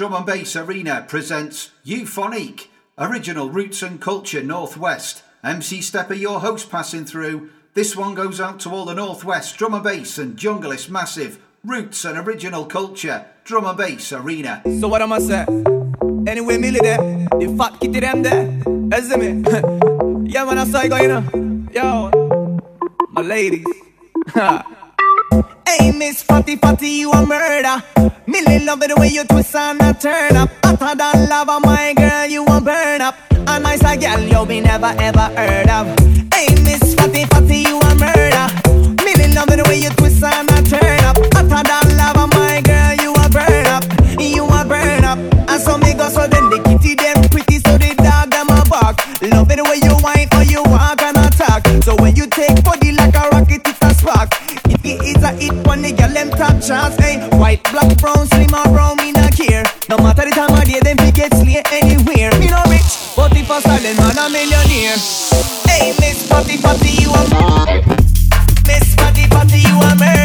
Drum and Bass Arena presents Euphonique, original roots and culture Northwest. MC Stepper, your host, passing through. This one goes out to all the Northwest drum and bass and junglist massive roots and original culture. Drum and Bass Arena. So what am I say? Anyway, Millie there, the fat kitty them there. That's me. yeah, man, I saw you go, you know. Yo, my ladies. Hey, Miss Fatty Fatty, you a murder. Millie love it the way you twist and a turn up. Hotter than lava, my girl, you a burn up. A nice a girl you be never ever heard of. Hey, Miss Fatty Fatty, you a murder. Millie love it the way you twist and a turn up. Hotter than lava, my girl, you a burn up. You a burn up. And so me go so then the kitty them pretty, so the dog them a bark. Love it the way you whine or you walk and attack. So when you take body like a rocket, it a spark. Is a hit when the girl them top chance. Hey, white, black, brown, slim or brown, me not care. No matter the time of day, them fi get slay anywhere. Me no rich, but if a silent man a millionaire. Hey, Miss Fatty Fatty, you a Miss Fatty Fatty, you a murder.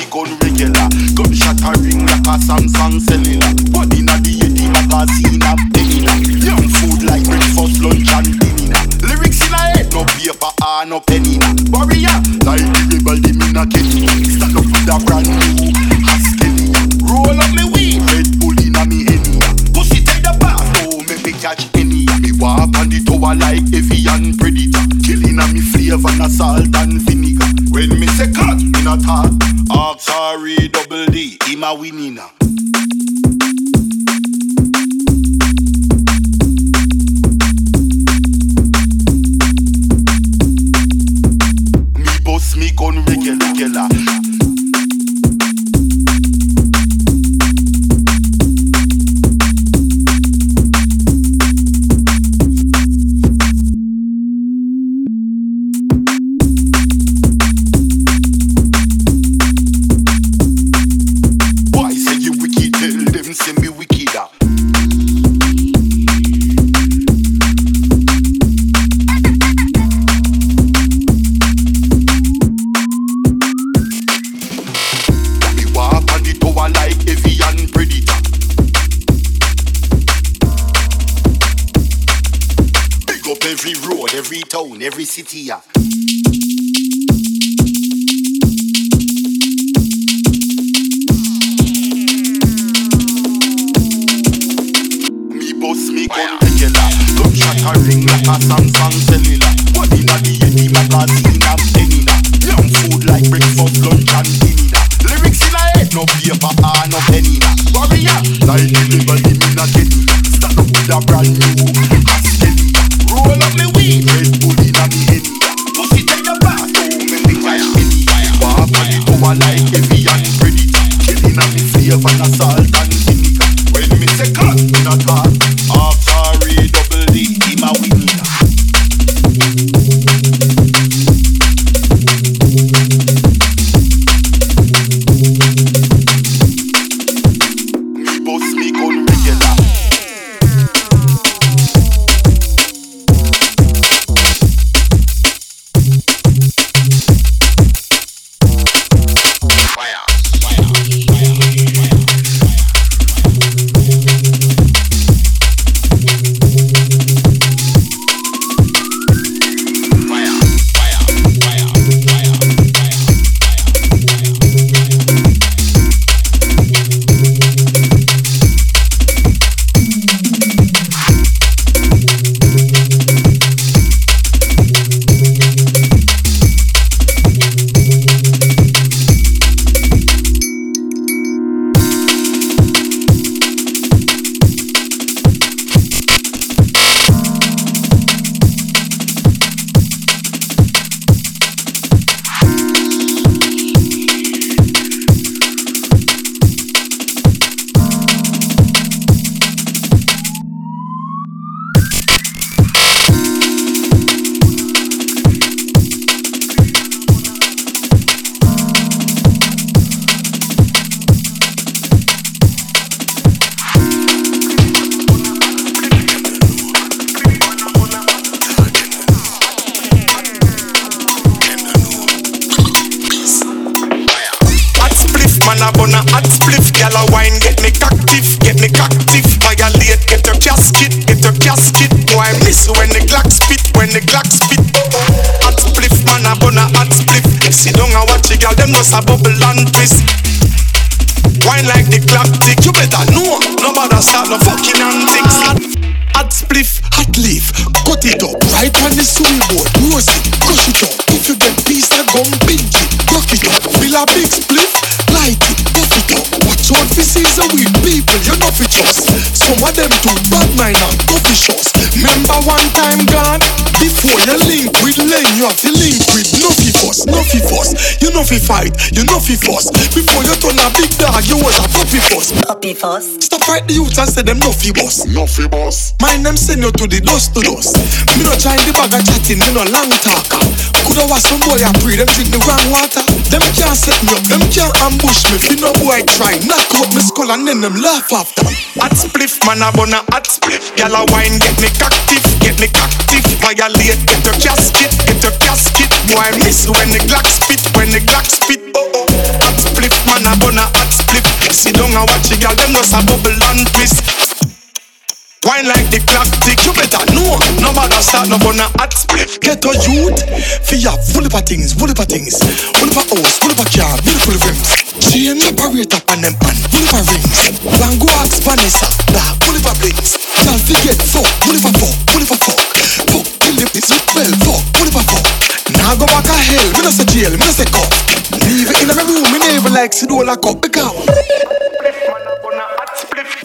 me gun regular. Gunshot a ring like a Samsung cellular. One inna the yeti magazine of Delina. Young food like breakfast, lunch and dinner. Lyrics in a head, no paper or no penina. Warrior, like the rebel, the mina Kenny. Stack up with a brand new Haskell. Roll up me weed, Red Bull inna me henny. Pussy take the bath, oh make me catch any. Me walk on the tower like avian predator. Killing a me flavor, na salt and vinegar. When me say cut, me not hard. Mark Sorry Double D, him a winning. Me boss me gun regular, regular. fat and fun. Fi fight, you know fi fuss. Before you turn a big dog, you was a puppy fuss. Puppy fuss. Stop fight the youths and say them Nuffy boss. Nuffy boss. Mind them send you to the dust to dust. Me no join the bag of chatting, me no long talker. Coulda was some boy I pray them drink the wrong water. Them can't set me up, them can't ambush me. Fi no boy try knock out me skull and then them laugh after. Hot spliff, man a bun a hot spliff. Gyal a wine get me active, get me active. Violate, get your casket, get your casket. Boy miss when the Glock spit, when the Glock spit. Oh oh. Hot spliff, man a bun a hot spliff. Sit down and watch the gyal, them just a bubble and twist. Wine like the clock tick, you better know. No matter start no bun a hot spliff. Get a youth, have full of things, full of things. Full of a house, full of a car, beautiful rims. Chain operator on them and full of a rings. Ask Vanessa, blah, full of a blings. Can't forget fuck, full of a fuck, full of a fuck. Fuck, kill the piece with bell, fuck, full of a fuck. Now go back a hell, me no say jail, me no say cup. Leave it in a room, me never like see do like cup because. Hot spliff,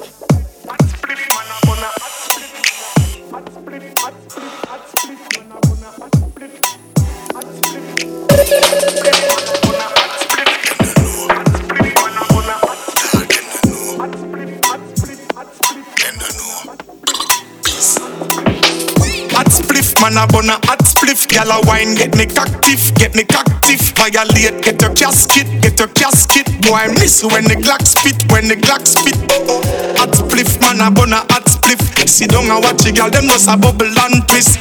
man a bun a hot spliff. Gyal a wine, get me active, get me active Violate, get your casket, get your casket. Boy I miss when the Glock spit, when the Glock spit. Oh, oh. Hot spliff, man a bun a hot spliff. Sit down and watch the gyal, them just a bubble and twist.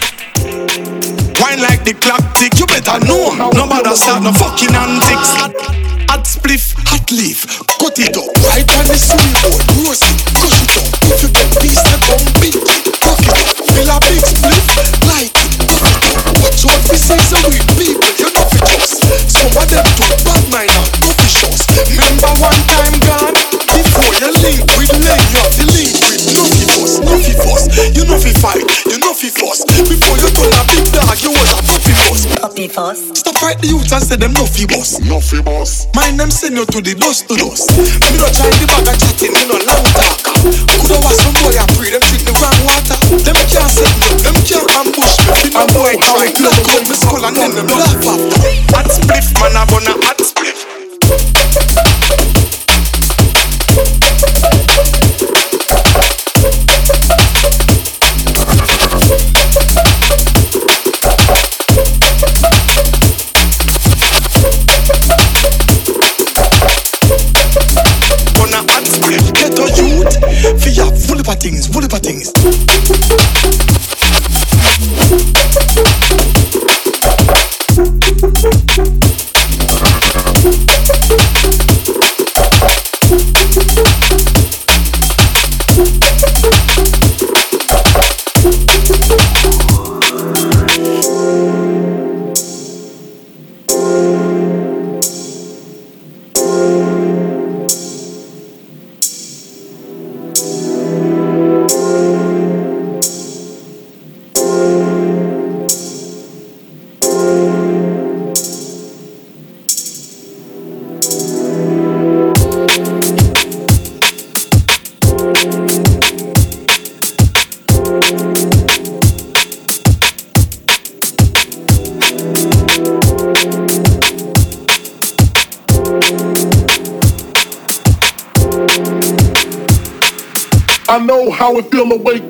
Wine like the clock tick, you better know. No matter start no fucking antics. Hot, spliff, hot leaf, cut it up Right on the sweet board, roast it, crush it up. If you get piece, then don't beat. It, rock it up Fill a big spliff, fuss Puppy fuss. Stop fight the youths and say them Nuffy boss Nuffy boss. Mind them send you to the dust to dust. Me no try the bag of chatting, me no long talker. Coulda was some boy I pray them drink the wrong water. Them can't set me, up, them can't ambush me. Fi no boy try knock out me skull and then them laugh after. Hot spliff, man a bun a hot spliff. It feel to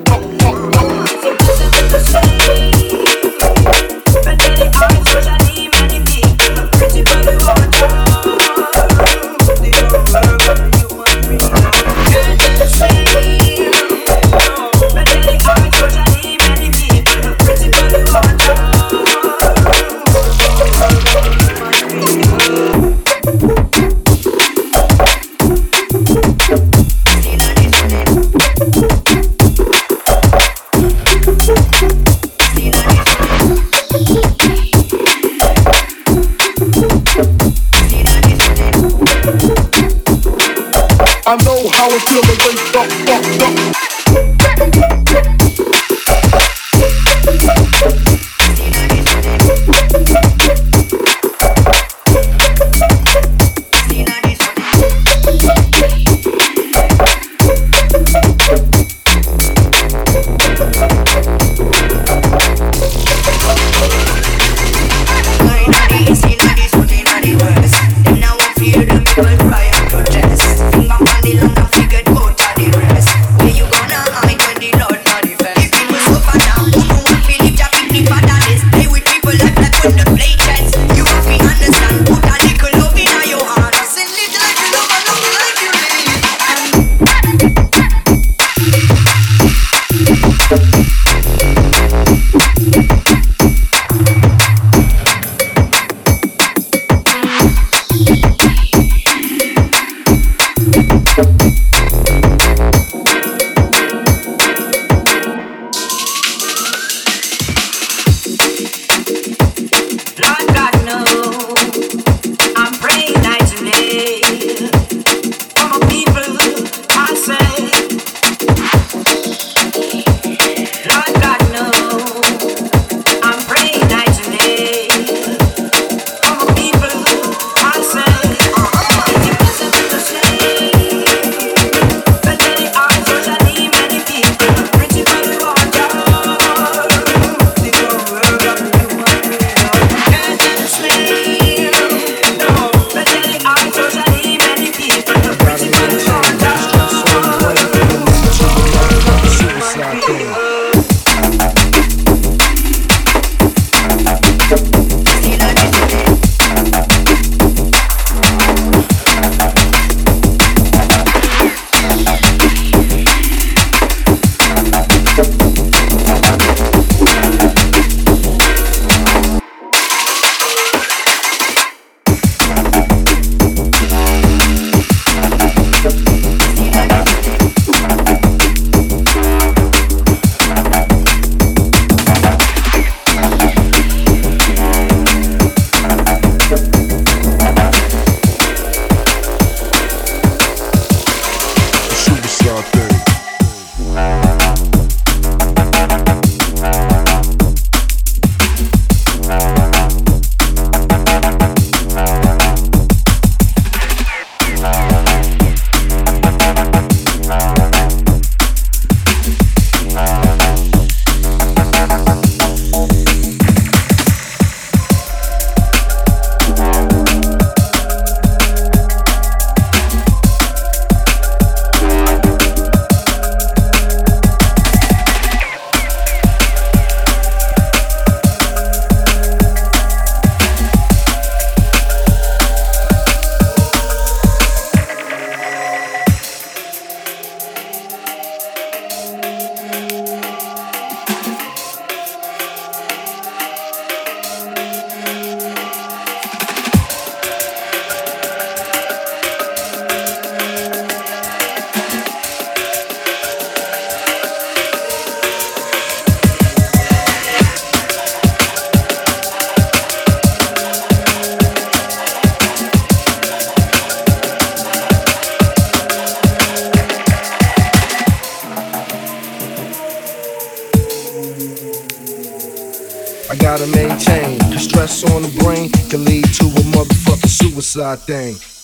side thing.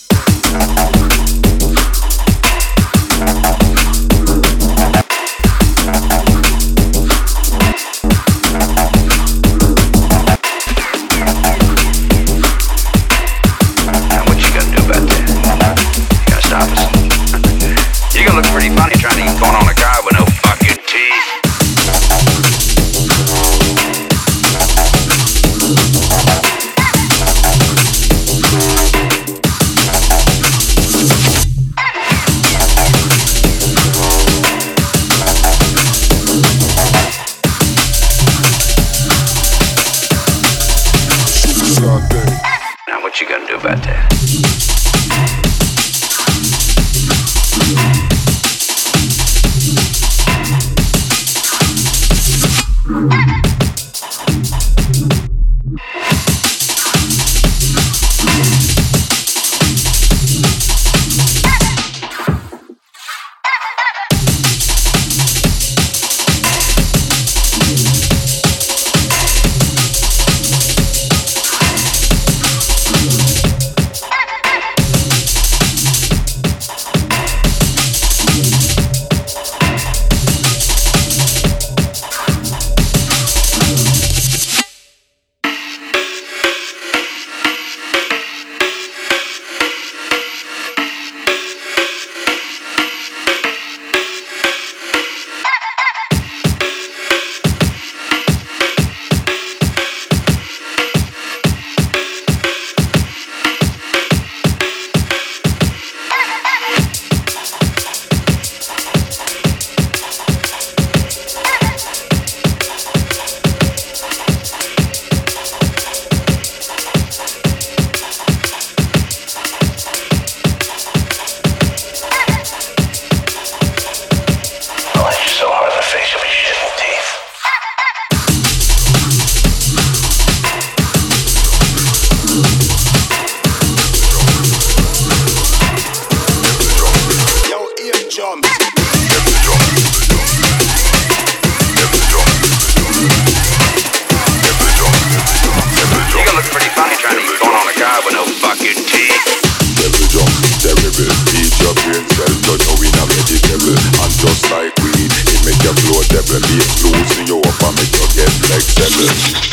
Suicide thing.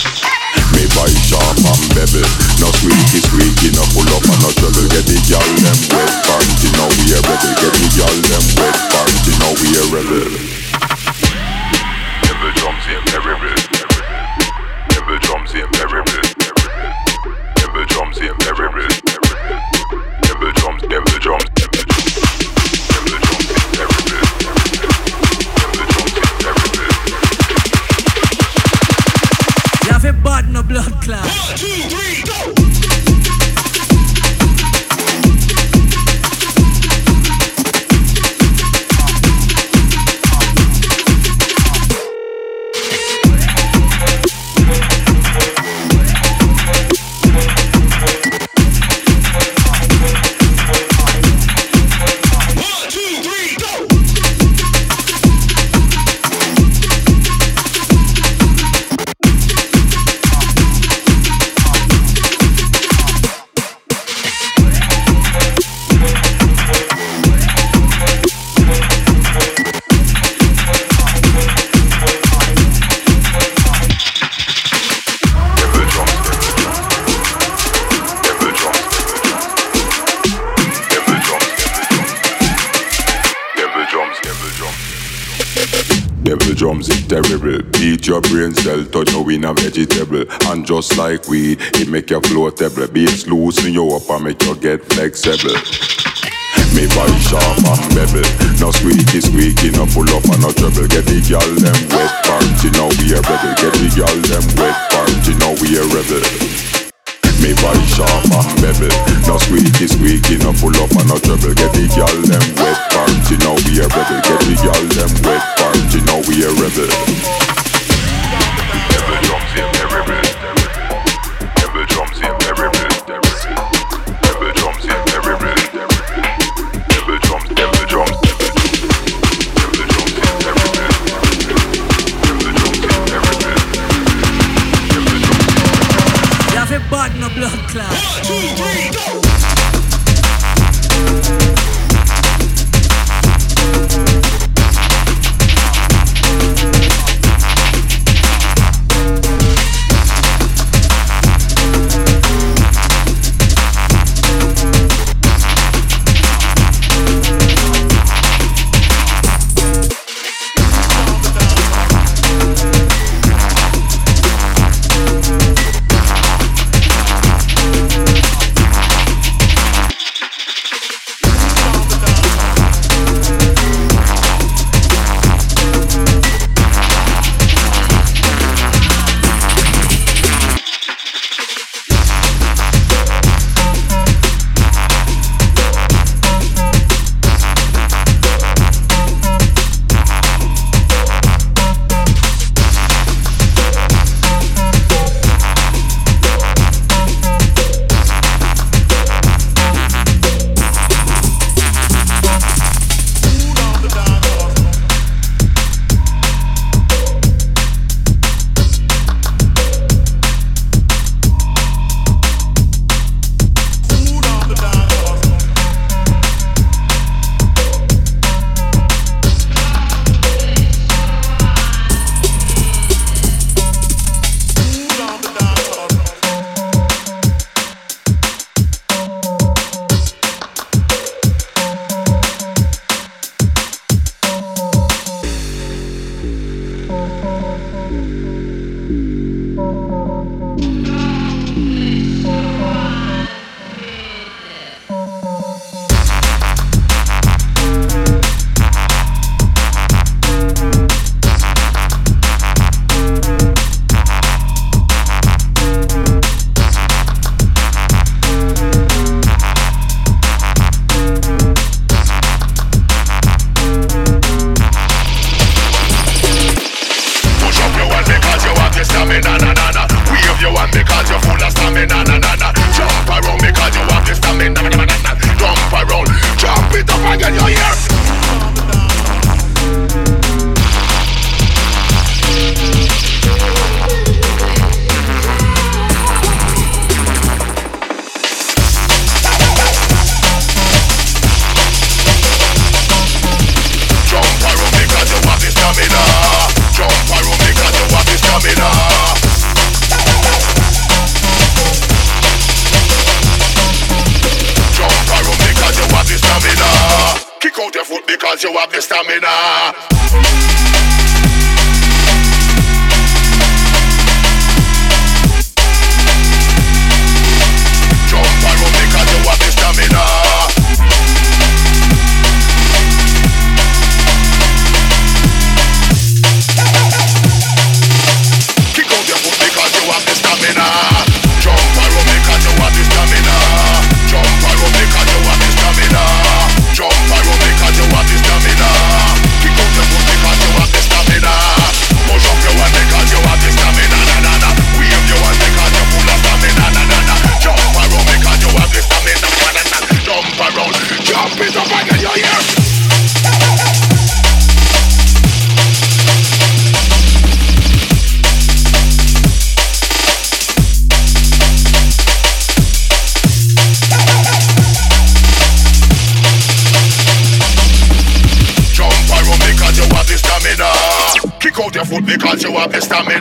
Just like weed. It make you floatable. Bass loosen you up and make you get flexible. Me body sharp and bevel No squeaky squeaky, no pull up and no trouble Get the gal them wet panty, now we a rebel. Get the gal them wet panty, now we a rebel. Me body sharp and bevel No squeaky squeaky, no pull up and no trouble Get the gal them wet panty, now we a rebel. Get the gal them wet panty, now we a rebel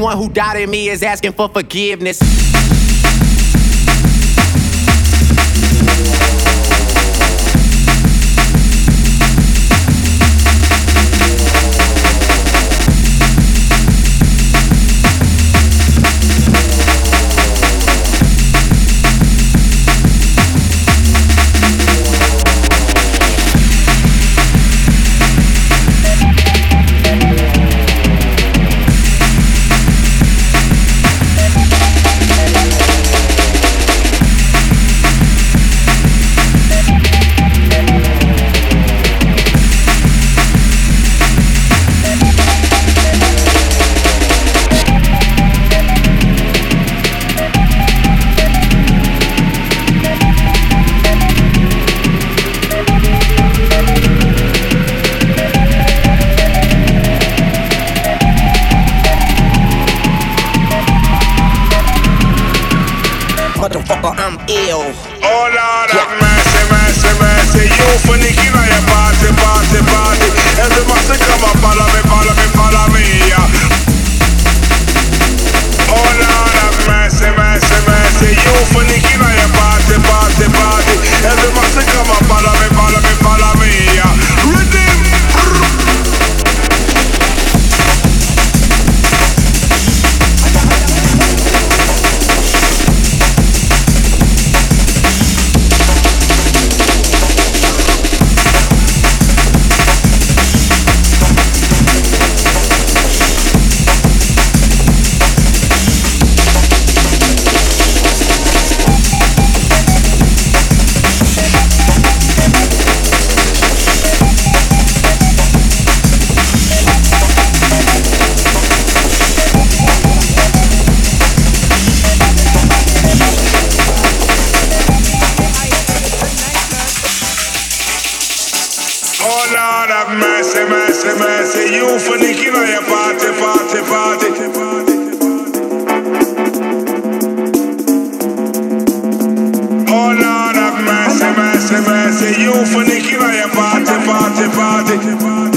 Everyone who doubted me is asking for forgiveness. Messy, messy, messy. You for the killer, your party, party, party. Oh Lord messy, mercy, mercy. You for the killer, your party, party, party.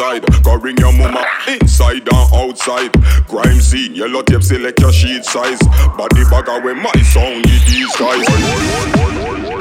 side. Go ring your mama inside and outside. Crime scene, yellow tape select your sheet size. Body bagger with my sound, it is guys.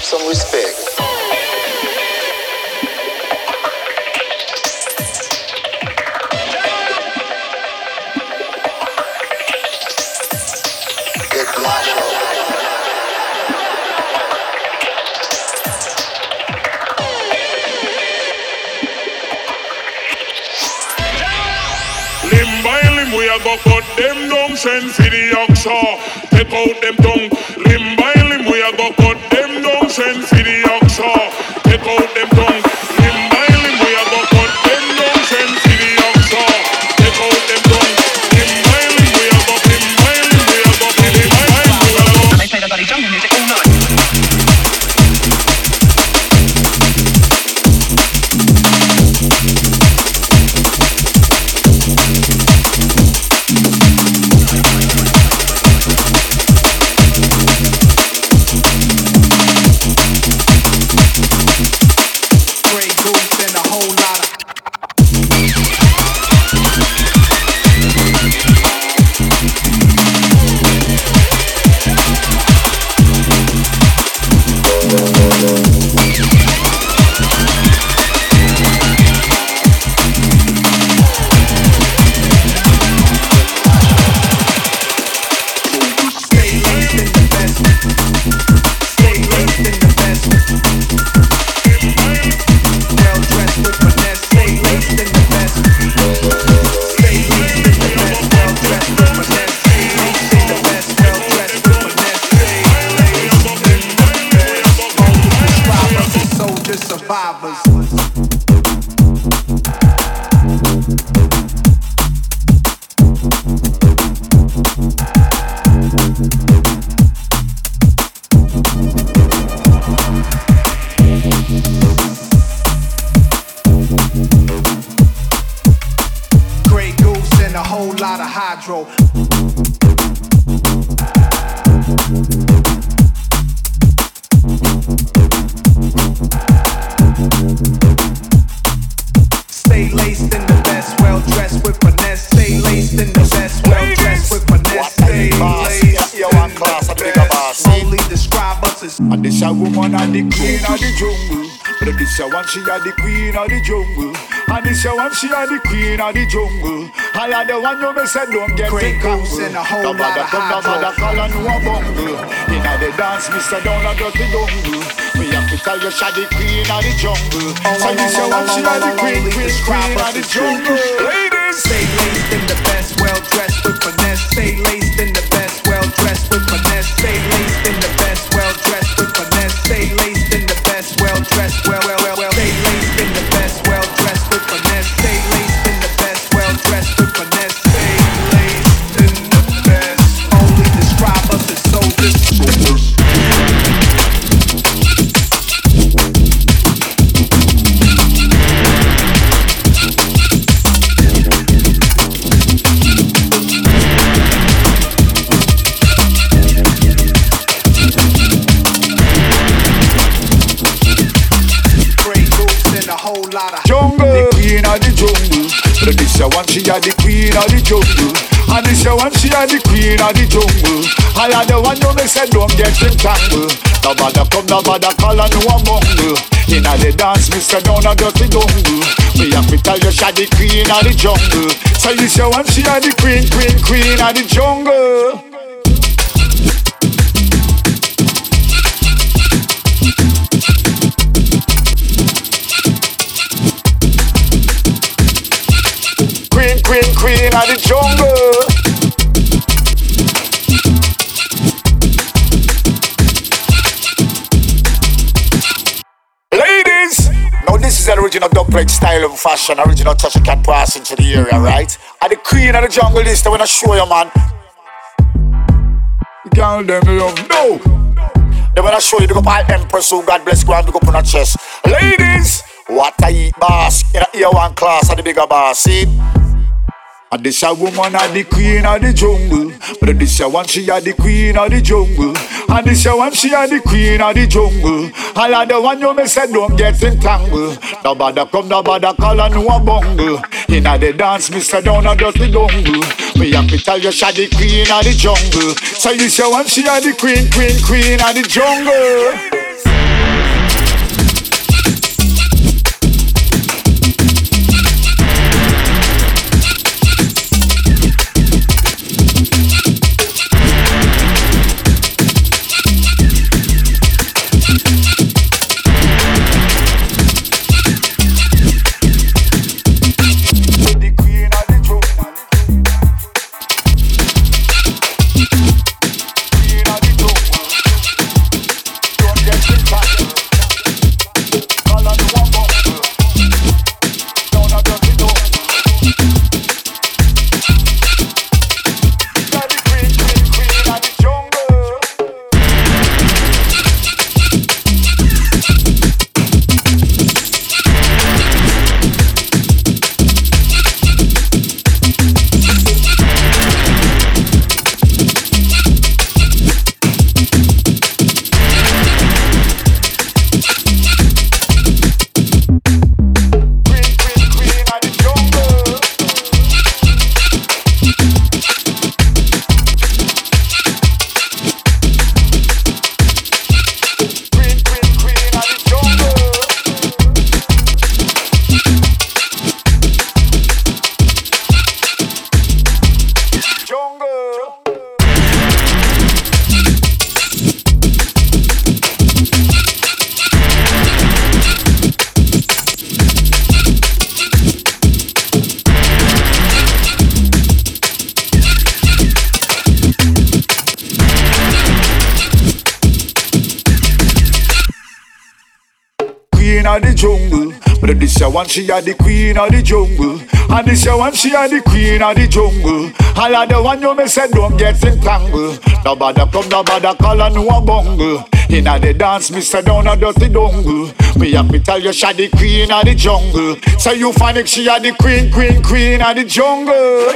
have some respect. Limb by limb, we are go cut them down, send for the oxa, take out them tongue. She are the queen of the jungle. And this your one, she are the queen of the jungle. I are the one you may say don't get Great goose and a whole lot of hard rock. Come on, no bungle. Inna the dance, Mr. Down a dirty dungle. Me have to tell you she are the queen of the jungle. Oh, so oh, oh, this your one, she are the queen, queen, queen of the jungle. Ladies, stay laced in the best, well dressed with finesse. Stay laced in the best, well dressed with finesse. Stay laced in are the queen of the jungle. All of the one you me say don't get entangled. No bother come, no bother call and no bungle. Inna the dance, me say down a dirty dungle. Me have to tell you she the queen of the jungle. So you say one she are the queen, queen, queen of the jungle. Queen, queen, queen of the jungle. Original dubplate style of fashion, original touch you can pass into the area, right? And the queen of the jungle is the I show you, man. Girl, them love no. They wanna show you the go by Empress who God bless go and go up on chest. Ladies, what I eat boss in a ear one class of the bigger boss, see? And this a woman a the queen of the jungle. But this a one she a the queen of the jungle. And this a one she a the queen of the jungle. All of the one you me say don't get entangled. No bother come, no bother call and no a bungle. Inna the dance, me say down a dirty dungle. Me have to tell you she a the queen of the jungle. So you say one she a the queen, queen, queen of the jungle. She a the queen of the jungle. And this a one she a the queen of the jungle. All of the one you me say don't get entangled. No bother come, no bother call and no a bungle. Inna the dance, me say down a dirty dungle. Me have to tell you she the queen of the jungle. So you find it she a the queen, queen, queen of the jungle.